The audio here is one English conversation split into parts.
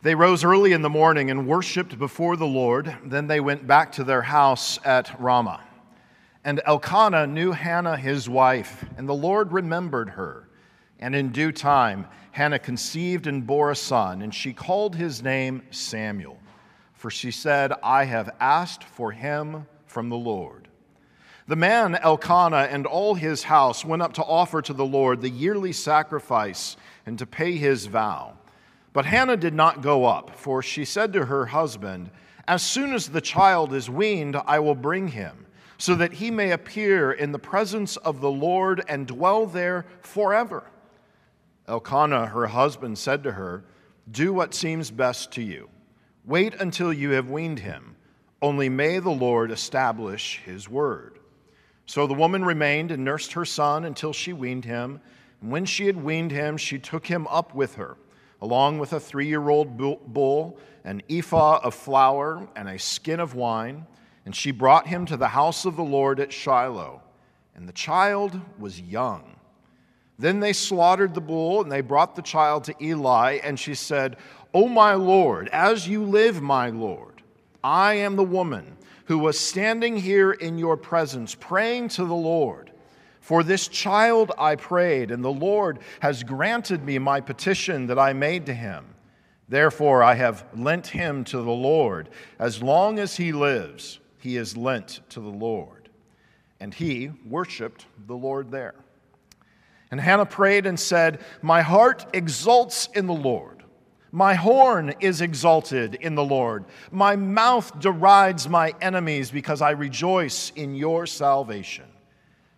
They rose early in the morning and worshiped before the Lord. Then they went back to their house at Ramah. And Elkanah knew Hannah his wife, and the Lord remembered her. And in due time, Hannah conceived and bore a son, and she called his name Samuel. For she said, I have asked for him from the Lord. The man Elkanah and all his house went up to offer to the Lord the yearly sacrifice and to pay his vow. But Hannah did not go up, for she said to her husband, As soon as the child is weaned, I will bring him, so that he may appear in the presence of the Lord and dwell there forever. Elkanah, her husband, said to her, Do what seems best to you. Wait until you have weaned him. Only may the Lord establish his word. So the woman remained and nursed her son until she weaned him. And when she had weaned him, she took him up with her along with a three year old bull, an ephah of flour, and a skin of wine. And she brought him to the house of the Lord at Shiloh. And the child was young. Then they slaughtered the bull, and they brought the child to Eli. And she said, O my Lord, as you live, my Lord, I am the woman who was standing here in your presence, praying to the Lord. For this child I prayed, and the Lord has granted me my petition that I made to him. Therefore, I have lent him to the Lord. As long as he lives, he is lent to the Lord. And he worshiped the Lord there. And Hannah prayed and said, My heart exults in the Lord. My horn is exalted in the Lord. My mouth derides my enemies because I rejoice in your salvation.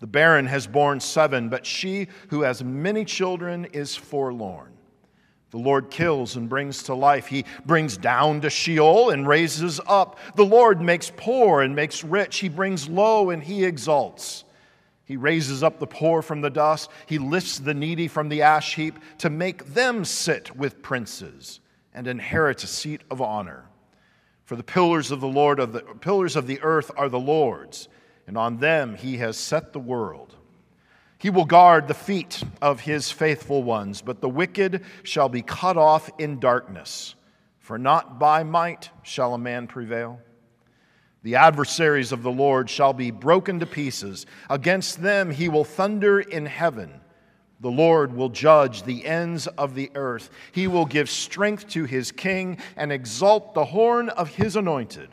The barren has borne seven, but she who has many children is forlorn. The Lord kills and brings to life. He brings down to Sheol and raises up. The Lord makes poor and makes rich. He brings low and he exalts. He raises up the poor from the dust. He lifts the needy from the ash heap to make them sit with princes and inherit a seat of honor. For the pillars of the Lord of the pillars of the earth are the Lord's and on them he has set the world. He will guard the feet of his faithful ones, but the wicked shall be cut off in darkness, for not by might shall a man prevail. The adversaries of the Lord shall be broken to pieces. Against them he will thunder in heaven. The Lord will judge the ends of the earth. He will give strength to his king and exalt the horn of his anointed.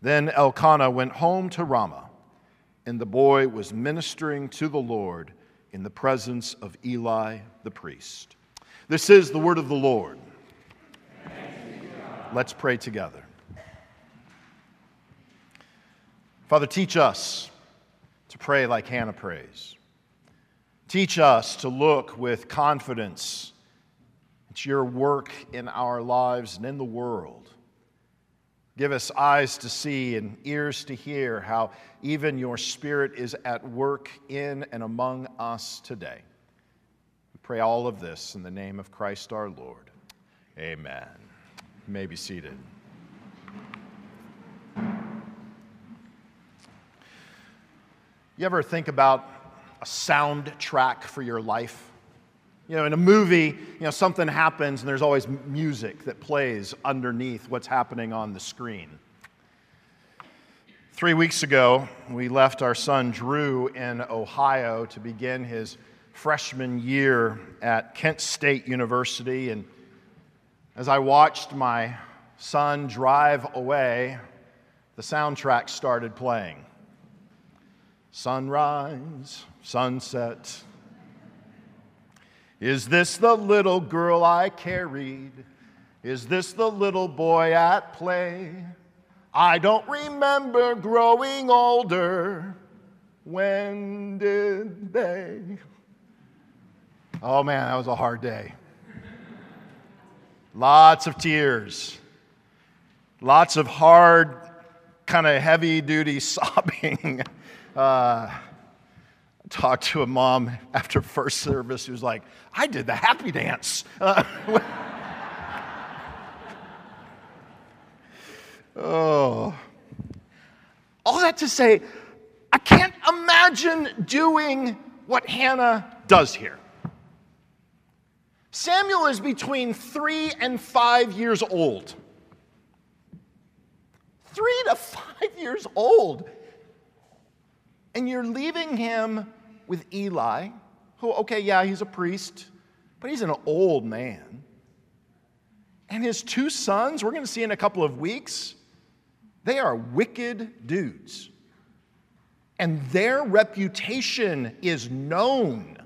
Then Elkanah went home to Ramah and the boy was ministering to the Lord in the presence of Eli the priest. This is the word of the Lord. Let's pray together. Father, teach us to pray like Hannah prays. Teach us to look with confidence at your work in our lives and in the world. Give us eyes to see and ears to hear how even your Spirit is at work in and among us today. We pray all of this in the name of Christ our Lord. Amen. You may be seated. You ever think about a soundtrack for your life? You know, in a movie, you know, something happens and there's always music that plays underneath what's happening on the screen. Three weeks ago, we left our son Drew in Ohio to begin his freshman year at Kent State University. And as I watched my son drive away, the soundtrack started playing Sunrise, sunset, is this the little girl I carried? Is this the little boy at play? I don't remember growing older. When did they? Oh man, that was a hard day. Lots of tears. Lots of hard, kind of heavy duty sobbing. Uh, talked to a mom after first service who was like, I did the happy dance. Uh, oh. All that to say, I can't imagine doing what Hannah does here. Samuel is between three and five years old. Three to five years old. And you're leaving him with Eli, who, okay, yeah, he's a priest, but he's an old man. And his two sons, we're going to see in a couple of weeks, they are wicked dudes. And their reputation is known.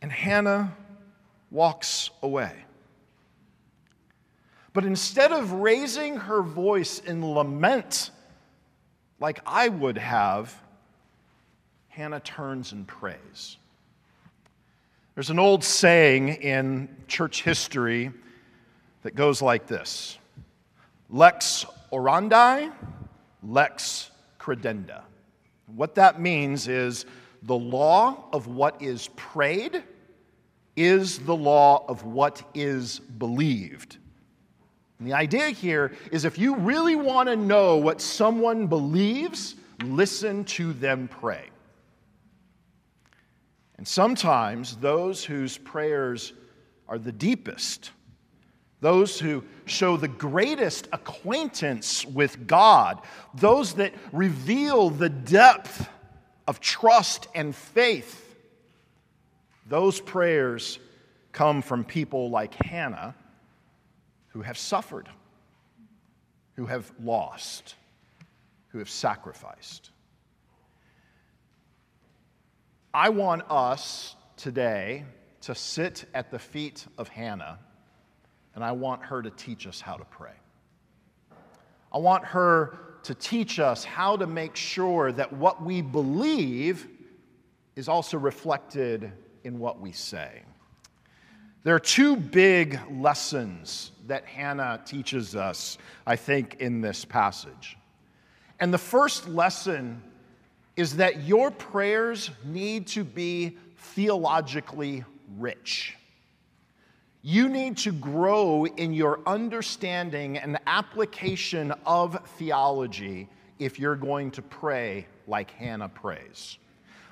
And Hannah walks away. But instead of raising her voice in lament like I would have, Hannah turns and prays. There's an old saying in church history that goes like this Lex orandi, lex credendi. What that means is the law of what is prayed is the law of what is believed. And the idea here is if you really want to know what someone believes, listen to them pray. And sometimes those whose prayers are the deepest, those who show the greatest acquaintance with God, those that reveal the depth of trust and faith, those prayers come from people like Hannah who have suffered, who have lost, who have sacrificed. I want us today to sit at the feet of Hannah, and I want her to teach us how to pray. I want her to teach us how to make sure that what we believe is also reflected in what we say. There are two big lessons that Hannah teaches us, I think, in this passage. And the first lesson is that your prayers need to be theologically rich. You need to grow in your understanding and application of theology if you're going to pray like Hannah prays.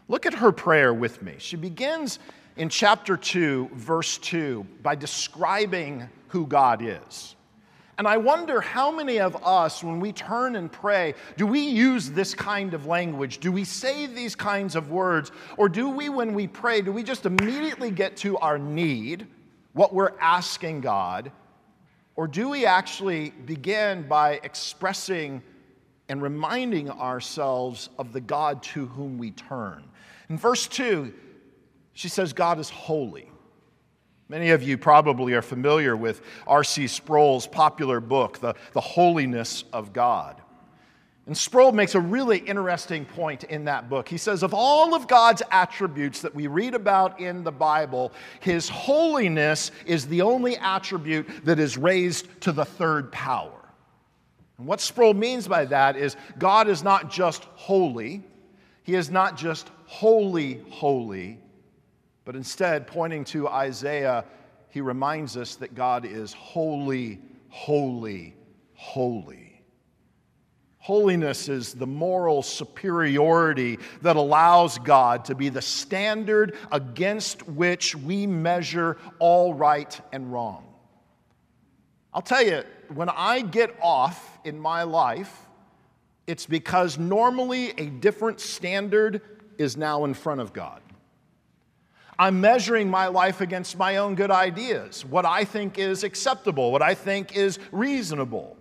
Look at her prayer with me. She begins in chapter 2, verse 2, by describing who God is. And I wonder how many of us, when we turn and pray, do we use this kind of language? Do we say these kinds of words? Or do we, when we pray, do we just immediately get to our need, what we're asking God? Or do we actually begin by expressing and reminding ourselves of the God to whom we turn? In verse 2, she says, God is holy. Many of you probably are familiar with R.C. Sproul's popular book, The, the Holiness of God. And Sproul makes a really interesting point in that book. He says, Of all of God's attributes that we read about in the Bible, his holiness is the only attribute that is raised to the third power. And what Sproul means by that is God is not just holy, he is not just holy, holy, but instead, pointing to Isaiah, he reminds us that God is holy, holy, holy. Holiness is the moral superiority that allows God to be the standard against which we measure all right and wrong. I'll tell you, when I get off in my life, it's because normally a different standard is now in front of God. I'm measuring my life against my own good ideas, what I think is acceptable, what I think is reasonable.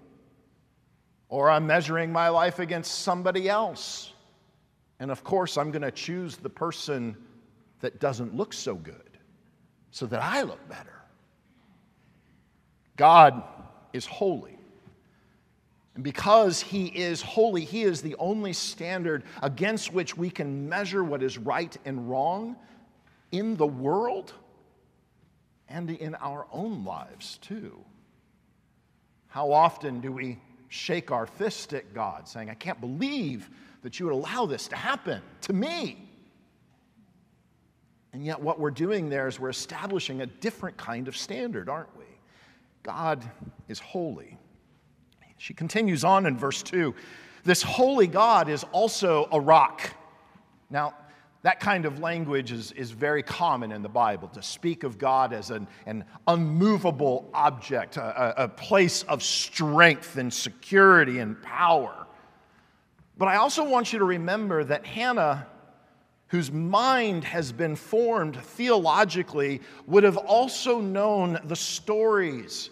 Or I'm measuring my life against somebody else. And of course, I'm going to choose the person that doesn't look so good so that I look better. God is holy. And because He is holy, He is the only standard against which we can measure what is right and wrong in the world and in our own lives too. How often do we shake our fist at God, saying, I can't believe that you would allow this to happen to me? And yet, what we're doing there is we're establishing a different kind of standard, aren't we? God is holy. She continues on in verse 2 this holy God is also a rock. Now, that kind of language is, is very common in the Bible to speak of God as an, an unmovable object, a, a place of strength and security and power. But I also want you to remember that Hannah, whose mind has been formed theologically, would have also known the stories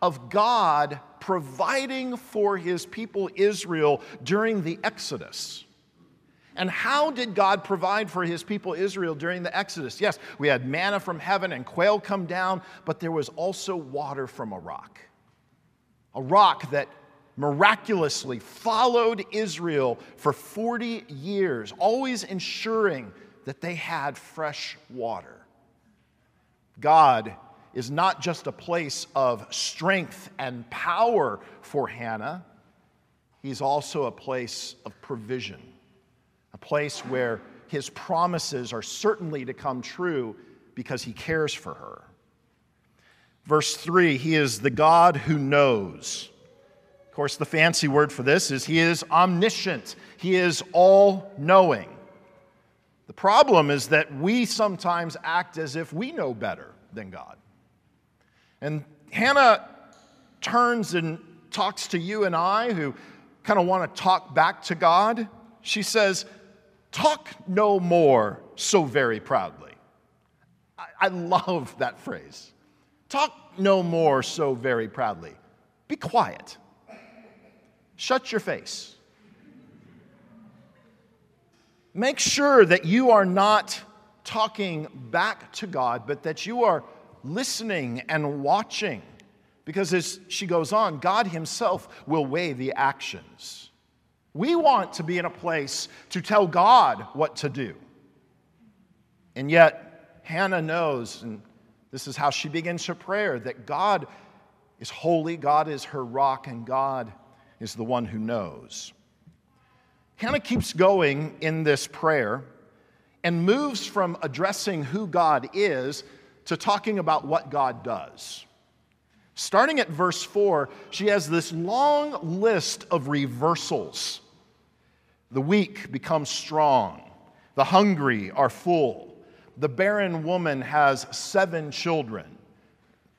of God providing for his people Israel during the Exodus. And how did God provide for his people Israel during the Exodus? Yes, we had manna from heaven and quail come down, but there was also water from a rock. A rock that miraculously followed Israel for 40 years, always ensuring that they had fresh water. God is not just a place of strength and power for Hannah, he's also a place of provision a place where his promises are certainly to come true because he cares for her. Verse 3 He is the God who knows. Of course, the fancy word for this is He is omniscient, He is all knowing. The problem is that we sometimes act as if we know better than God. And Hannah turns and talks to you and I who kind of want to talk back to God. She says, Talk no more so very proudly. I, I love that phrase. Talk no more so very proudly. Be quiet. Shut your face. Make sure that you are not talking back to God, but that you are listening and watching. Because as she goes on, God Himself will weigh the actions. We want to be in a place to tell God what to do. And yet, Hannah knows, and this is how she begins her prayer, that God is holy, God is her rock, and God is the one who knows. Hannah keeps going in this prayer and moves from addressing who God is to talking about what God does. Starting at verse 4, she has this long list of reversals the weak become strong. The hungry are full. The barren woman has seven children.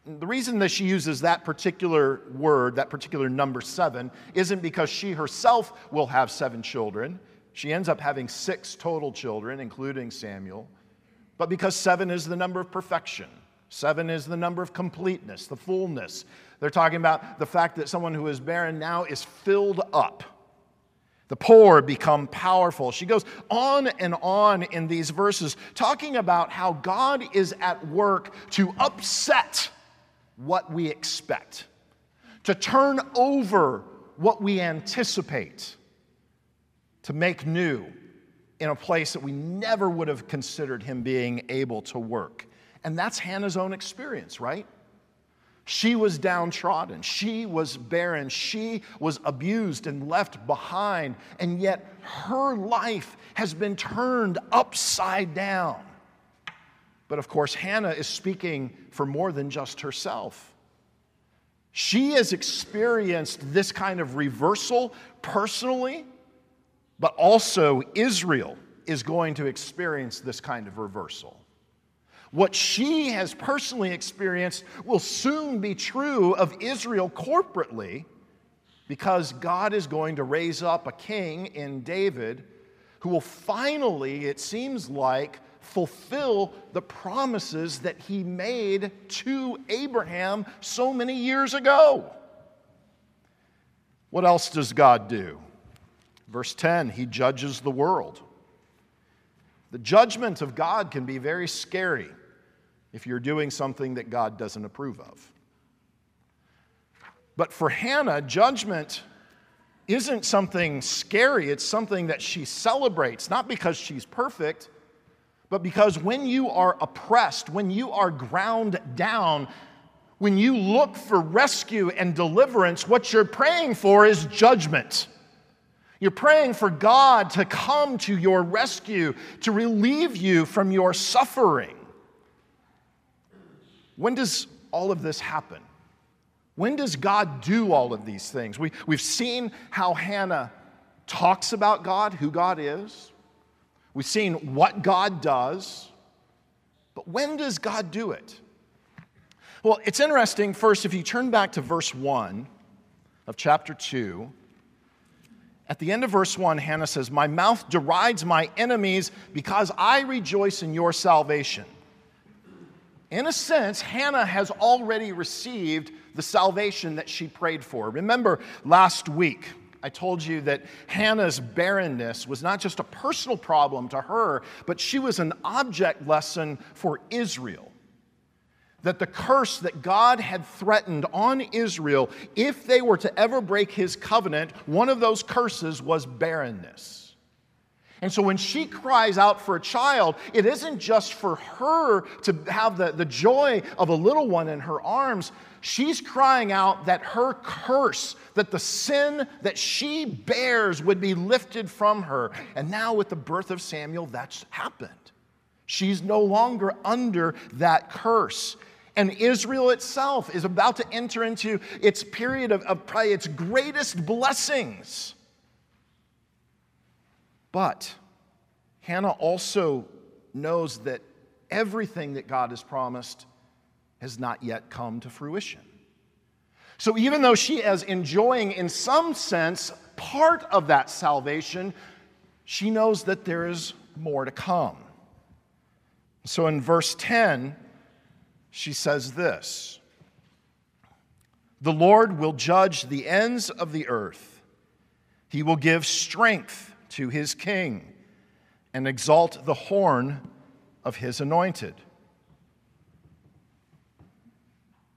The reason that she uses that particular word, that particular number seven, isn't because she herself will have seven children. She ends up having six total children, including Samuel, but because seven is the number of perfection. Seven is the number of completeness, the fullness. They're talking about the fact that someone who is barren now is filled up the poor become powerful. She goes on and on in these verses, talking about how God is at work to upset what we expect, to turn over what we anticipate, to make new in a place that we never would have considered Him being able to work. And that's Hannah's own experience, right? She was downtrodden. She was barren. She was abused and left behind. And yet her life has been turned upside down. But of course, Hannah is speaking for more than just herself. She has experienced this kind of reversal personally, but also Israel is going to experience this kind of reversal. What she has personally experienced will soon be true of Israel corporately because God is going to raise up a king in David who will finally, it seems like, fulfill the promises that he made to Abraham so many years ago. What else does God do? Verse 10 He judges the world. The judgment of God can be very scary if you're doing something that God doesn't approve of. But for Hannah, judgment isn't something scary, it's something that she celebrates, not because she's perfect, but because when you are oppressed, when you are ground down, When you look for rescue and deliverance, what you're praying for is judgment. You're praying for God to come to your rescue, to relieve you from your suffering. When does all of this happen? When does God do all of these things? We, we've seen how Hannah talks about God, who God is. We've seen what God does. But when does God do it? Well, it's interesting. First, if you turn back to verse 1 of chapter 2, at the end of verse 1, Hannah says, My mouth derides my enemies because I rejoice in your salvation. In a sense, Hannah has already received the salvation that she prayed for. Remember last week, I told you that Hannah's barrenness was not just a personal problem to her, but she was an object lesson for Israel. That the curse that God had threatened on Israel, if they were to ever break his covenant, one of those curses was barrenness. And so when she cries out for a child, it isn't just for her to have the, the joy of a little one in her arms. She's crying out that her curse, that the sin that she bears would be lifted from her. And now, with the birth of Samuel, that's happened. She's no longer under that curse. And Israel itself is about to enter into its period of, of probably its greatest blessings. But Hannah also knows that everything that God has promised has not yet come to fruition. So even though she is enjoying, in some sense, part of that salvation, she knows that there is more to come. So in verse 10, she says this The Lord will judge the ends of the earth, He will give strength to His king and exalt the horn of His anointed.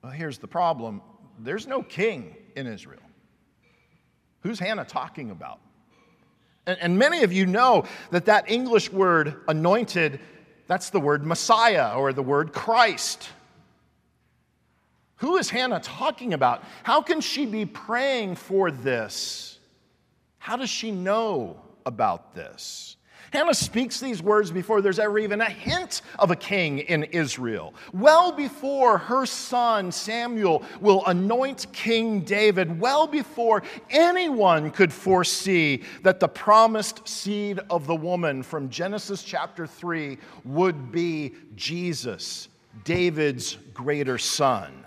Well, here's the problem there's no king in Israel. Who's Hannah talking about? And, and, many of you know that that English word anointed, that's the word Messiah or the word Christ. Who is Hannah talking about? How can she be praying for this? How does she know about this? Hannah speaks these words before there's ever even a hint of a king in Israel. Well before her son Samuel will anoint King David, well before anyone could foresee that the promised seed of the woman from Genesis chapter 3 would be Jesus, David's greater son.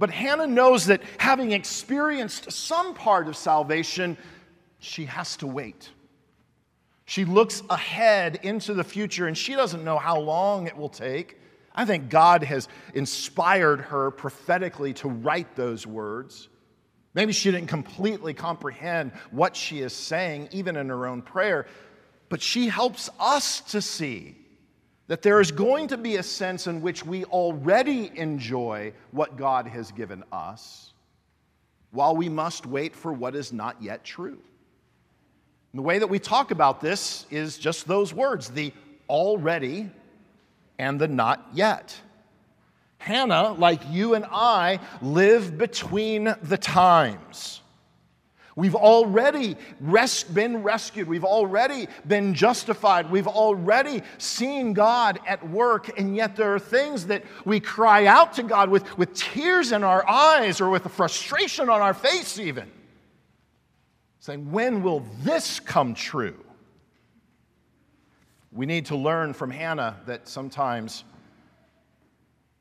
But Hannah knows that having experienced some part of salvation, she has to wait. She looks ahead into the future and she doesn't know how long it will take. I think God has inspired her prophetically to write those words. Maybe she didn't completely comprehend what she is saying, even in her own prayer, but she helps us to see that there is going to be a sense in which we already enjoy what God has given us, while we must wait for what is not yet true. And the way that we talk about this is just those words the already and the not yet. Hannah, like you and I, live between the times. We've already been rescued. We've already been justified. We've already seen God at work, and yet there are things that we cry out to God with, with tears in our eyes or with a frustration on our face, even saying, When will this come true? We need to learn from Hannah that sometimes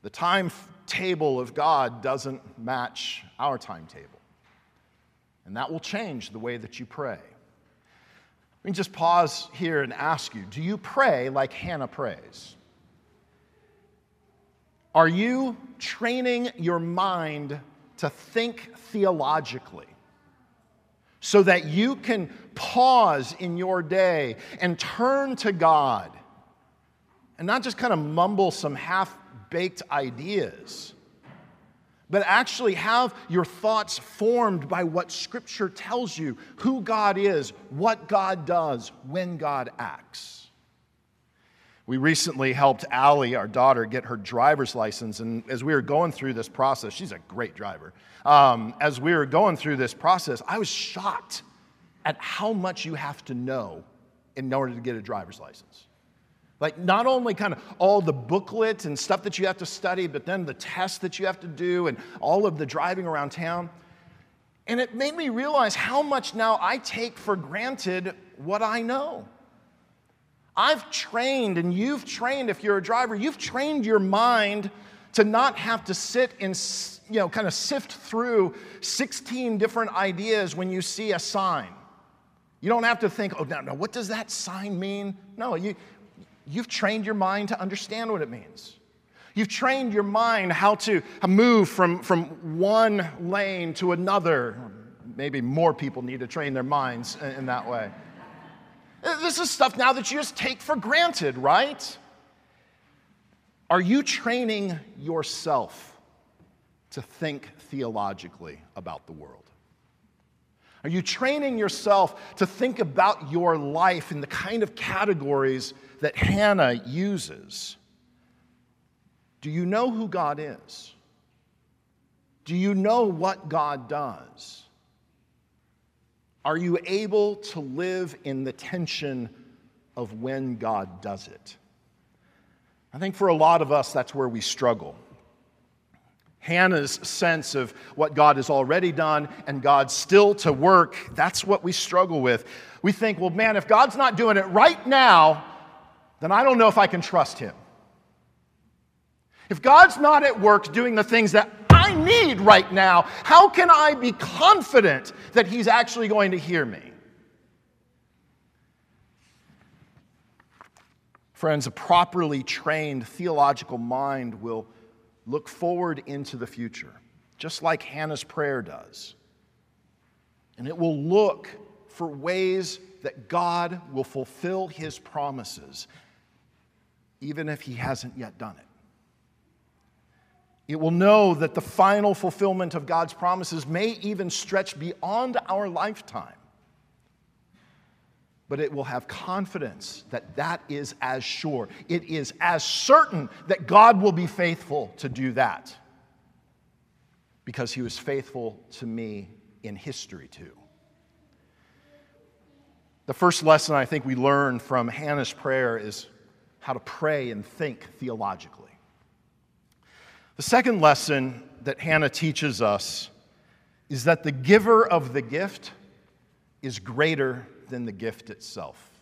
the timetable of God doesn't match our timetable. And that will change the way that you pray. Let me just pause here and ask you do you pray like Hannah prays? Are you training your mind to think theologically? So that you can pause in your day and turn to God and not just kind of mumble some half baked ideas, but actually have your thoughts formed by what Scripture tells you who God is, what God does, when God acts. We recently helped Allie, our daughter, get her driver's license. And as we were going through this process, she's a great driver. Um, as we were going through this process, I was shocked at how much you have to know in order to get a driver's license. Like, not only kind of all the booklet and stuff that you have to study, but then the tests that you have to do and all of the driving around town. And it made me realize how much now I take for granted what I know. I've trained, and you've trained, if you're a driver, you've trained your mind to not have to sit and you know, kind of sift through 16 different ideas when you see a sign. You don't have to think, oh, no, no, what does that sign mean? No, you, you've trained your mind to understand what it means. You've trained your mind how to move from, from one lane to another. Maybe more people need to train their minds in that way. Uh, this is stuff now that you just take for granted, right? Are you training yourself to think theologically about the world? Are you training yourself to think about your life in the kind of categories that Hannah uses? Do you know who God is? Do you know what God does? Are you able to live in the tension of when God does it? I think for a lot of us, that's where we struggle. Hannah's sense of what God has already done and God's still to work, that's what we struggle with. We think, well, man, if God's not doing it right now, then I don't know if I can trust Him. If God's not at work doing the things that need right now, how can I be confident that He's actually going to hear me? Friends, a properly trained theological mind will look forward into the future, just like Hannah's prayer does. And it will look for ways that God will fulfill his promises, even if he hasn't yet done it. It will know that the final fulfillment of God's promises may even stretch beyond our lifetime. But it will have confidence that that is as sure. It is as certain that God will be faithful to do that because he was faithful to me in history too. The first lesson I think we learn from Hannah's prayer is how to pray and think theologically. The second lesson that Hannah teaches us is that the giver of the gift is greater than the gift itself.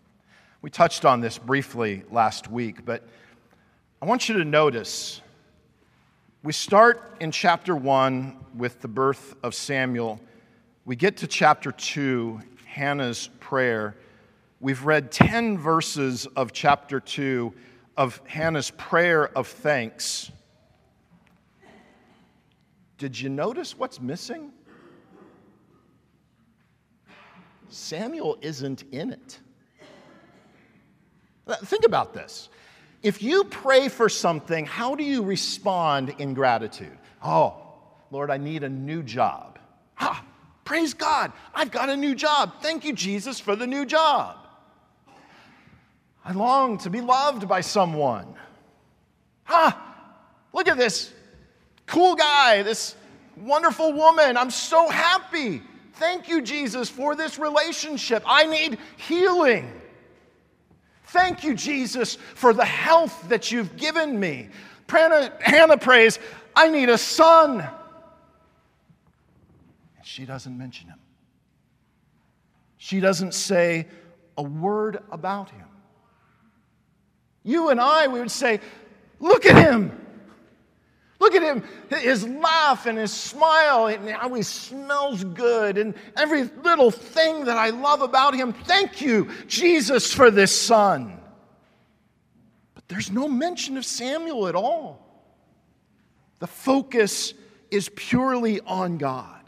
We touched on this briefly last week, but I want you to notice we start in chapter 1 with the birth of Samuel. We get to chapter 2, Hannah's prayer. We've read 10 verses of chapter 2 of Hannah's prayer of thanks. Did you notice what's missing? Samuel isn't in it. Think about this. If you pray for something, how do you respond in gratitude? Oh, Lord, I need a new job. Ha! Praise God, I've got a new job. Thank you, Jesus, for the new job. I long to be loved by someone. Ha! Look at this cool guy, this wonderful woman. I'm so happy. Thank you, Jesus, for this relationship. I need healing. Thank you, Jesus, for the health that you've given me. Hannah prays, I need a son. And she doesn't mention him. She doesn't say a word about him. You and I, we would say, Look at him. Look at him, his laugh and his smile, and how he smells good, and every little thing that I love about him. Thank you, Jesus, for this son. But there's no mention of Samuel at all. The focus is purely on God.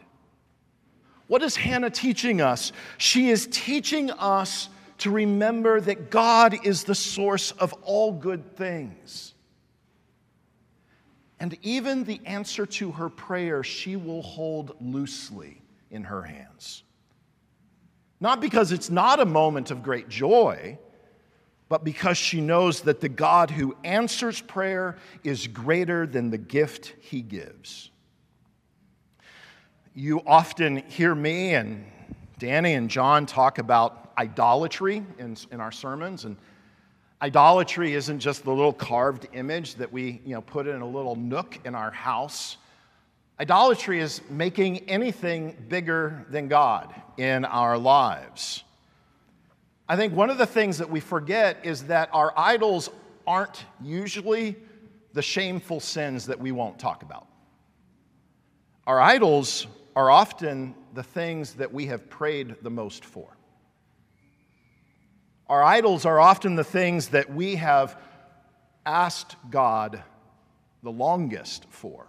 What is Hannah teaching us? She is teaching us to remember that God is the source of all good things. And even the answer to her prayer, she will hold loosely in her hands. Not because it's not a moment of great joy, but because she knows that the God who answers prayer is greater than the gift he gives. You often hear me and Danny and John talk about idolatry in, in our sermons. And idolatry isn't just the little carved image that we you know, put in a little nook in our house. Idolatry is making anything bigger than God in our lives. I think one of the things that we forget is that our idols aren't usually the shameful sins that we won't talk about. Our idols are often the things that we have prayed the most for. Our idols are often the things that we have asked God the longest for.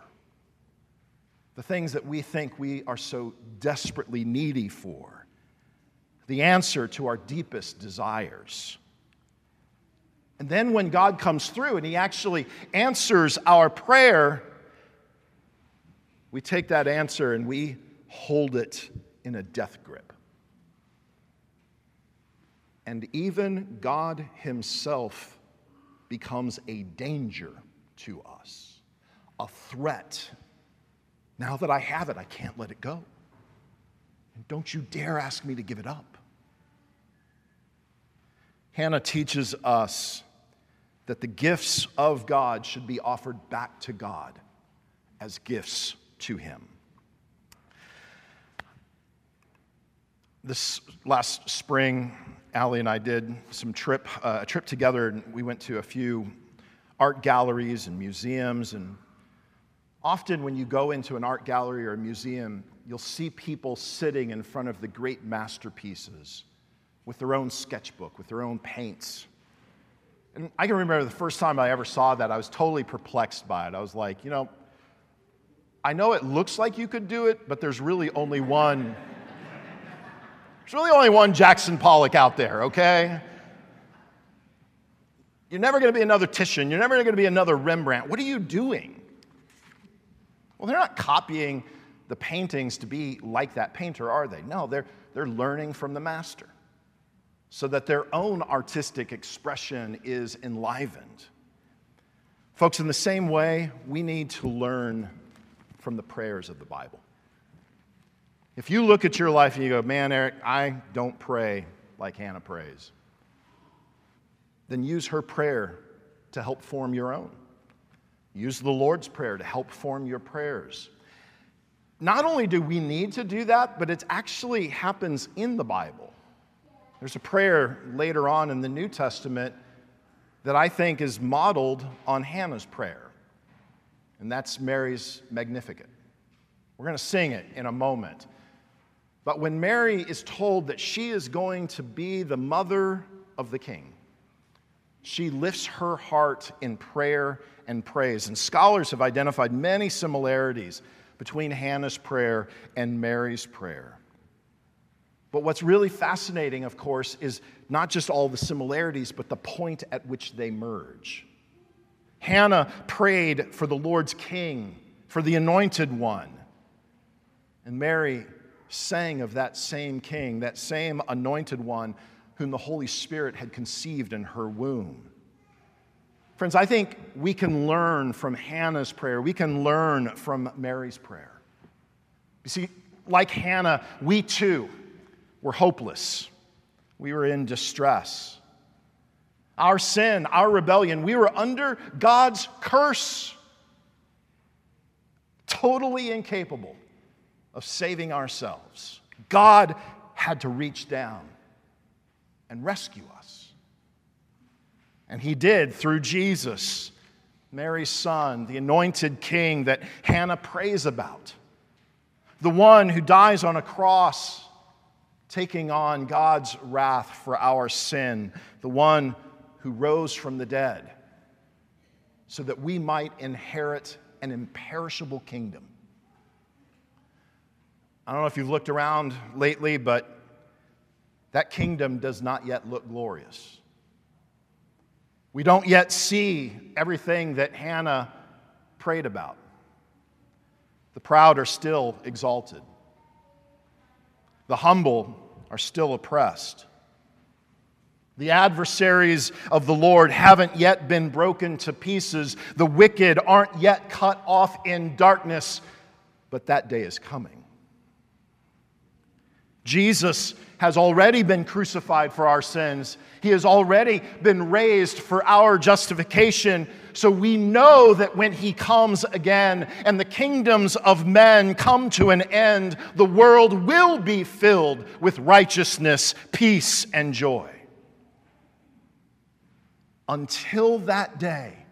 The things that we think we are so desperately needy for. The answer to our deepest desires. And then when God comes through and He actually answers our prayer, we take that answer and we hold it in a death grip. And even God Himself becomes a danger to us, a threat. Now that I have it, I can't let it go. And don't you dare ask me to give it up. Hannah teaches us that the gifts of God should be offered back to God as gifts to Him. This last spring, Allie and I did some trip, uh, a trip together, and we went to a few art galleries and museums. And often, when you go into an art gallery or a museum, you'll see people sitting in front of the great masterpieces with their own sketchbook, with their own paints. And I can remember the first time I ever saw that, I was totally perplexed by it. I was like, you know, I know it looks like you could do it, but there's really only one. There's really only one Jackson Pollock out there, okay? You're never going to be another Titian. You're never going to be another Rembrandt. What are you doing? Well, they're not copying the paintings to be like that painter, are they? No, they're, they're learning from the master so that their own artistic expression is enlivened. Folks, in the same way, we need to learn from the prayers of the Bible. If you look at your life and you go, man, Eric, I don't pray like Hannah prays, then use her prayer to help form your own. Use the Lord's Prayer to help form your prayers. Not only do we need to do that, but it actually happens in the Bible. There's a prayer later on in the New Testament that I think is modeled on Hannah's prayer, and that's Mary's Magnificat. We're going to sing it in a moment. But when Mary is told that she is going to be the mother of the king, she lifts her heart in prayer and praise. And scholars have identified many similarities between Hannah's prayer and Mary's prayer. But what's really fascinating, of course, is not just all the similarities, but the point at which they merge. Hannah prayed for the Lord's king, for the anointed one. And Mary sang of that same king, that same anointed one whom the Holy Spirit had conceived in her womb. Friends, I think we can learn from Hannah's prayer. We can learn from Mary's prayer. You see, like Hannah, we too were hopeless. We were in distress. Our sin, our rebellion, we were under God's curse, totally incapable of saving ourselves. God had to reach down and rescue us. And He did through Jesus, Mary's son, the anointed king that Hannah prays about, the one who dies on a cross, taking on God's wrath for our sin, the one who rose from the dead, so that we might inherit an imperishable kingdom I don't know if you've looked around lately, but that kingdom does not yet look glorious. We don't yet see everything that Hannah prayed about. The proud are still exalted, the humble are still oppressed. The adversaries of the Lord haven't yet been broken to pieces. The wicked aren't yet cut off in darkness, but that day is coming. Jesus has already been crucified for our sins. He has already been raised for our justification. So we know that when he comes again and the kingdoms of men come to an end, the world will be filled with righteousness, peace, and joy. Until that day,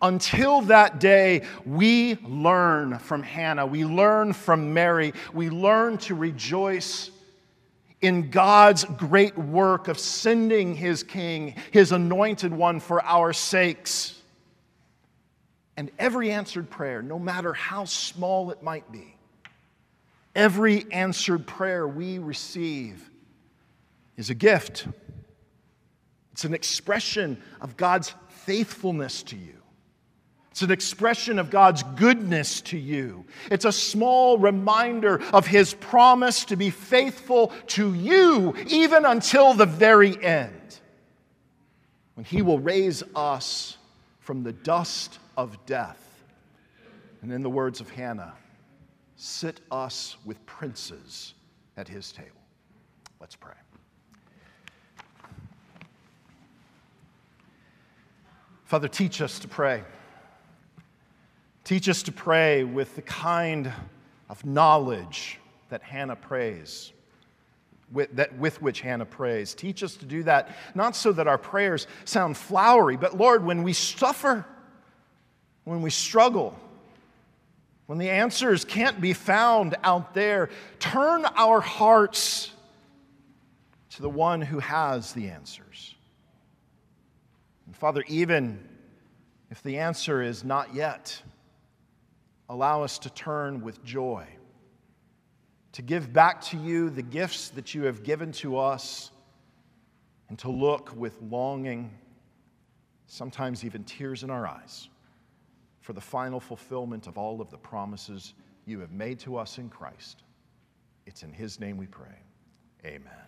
until that day, we learn from Hannah, we learn from Mary, we learn to rejoice in God's great work of sending his king, his anointed one, for our sakes. And every answered prayer, no matter how small it might be, every answered prayer we receive is a gift. It's an expression of God's faithfulness to you. It's an expression of God's goodness to you. It's a small reminder of His promise to be faithful to you even until the very end, when He will raise us from the dust of death. And in the words of Hannah, sit us with princes at His table. Let's pray. Father, teach us to pray. Teach us to pray with the kind of knowledge that Hannah prays, with, that, with which Hannah prays. Teach us to do that, not so that our prayers sound flowery, but Lord, when we suffer, when we struggle, when the answers can't be found out there, turn our hearts to the one who has the answers. And Father, even if the answer is not yet, allow us to turn with joy, to give back to you the gifts that you have given to us, and to look with longing, sometimes even tears in our eyes, for the final fulfillment of all of the promises you have made to us in Christ. It's in His name we pray. Amen.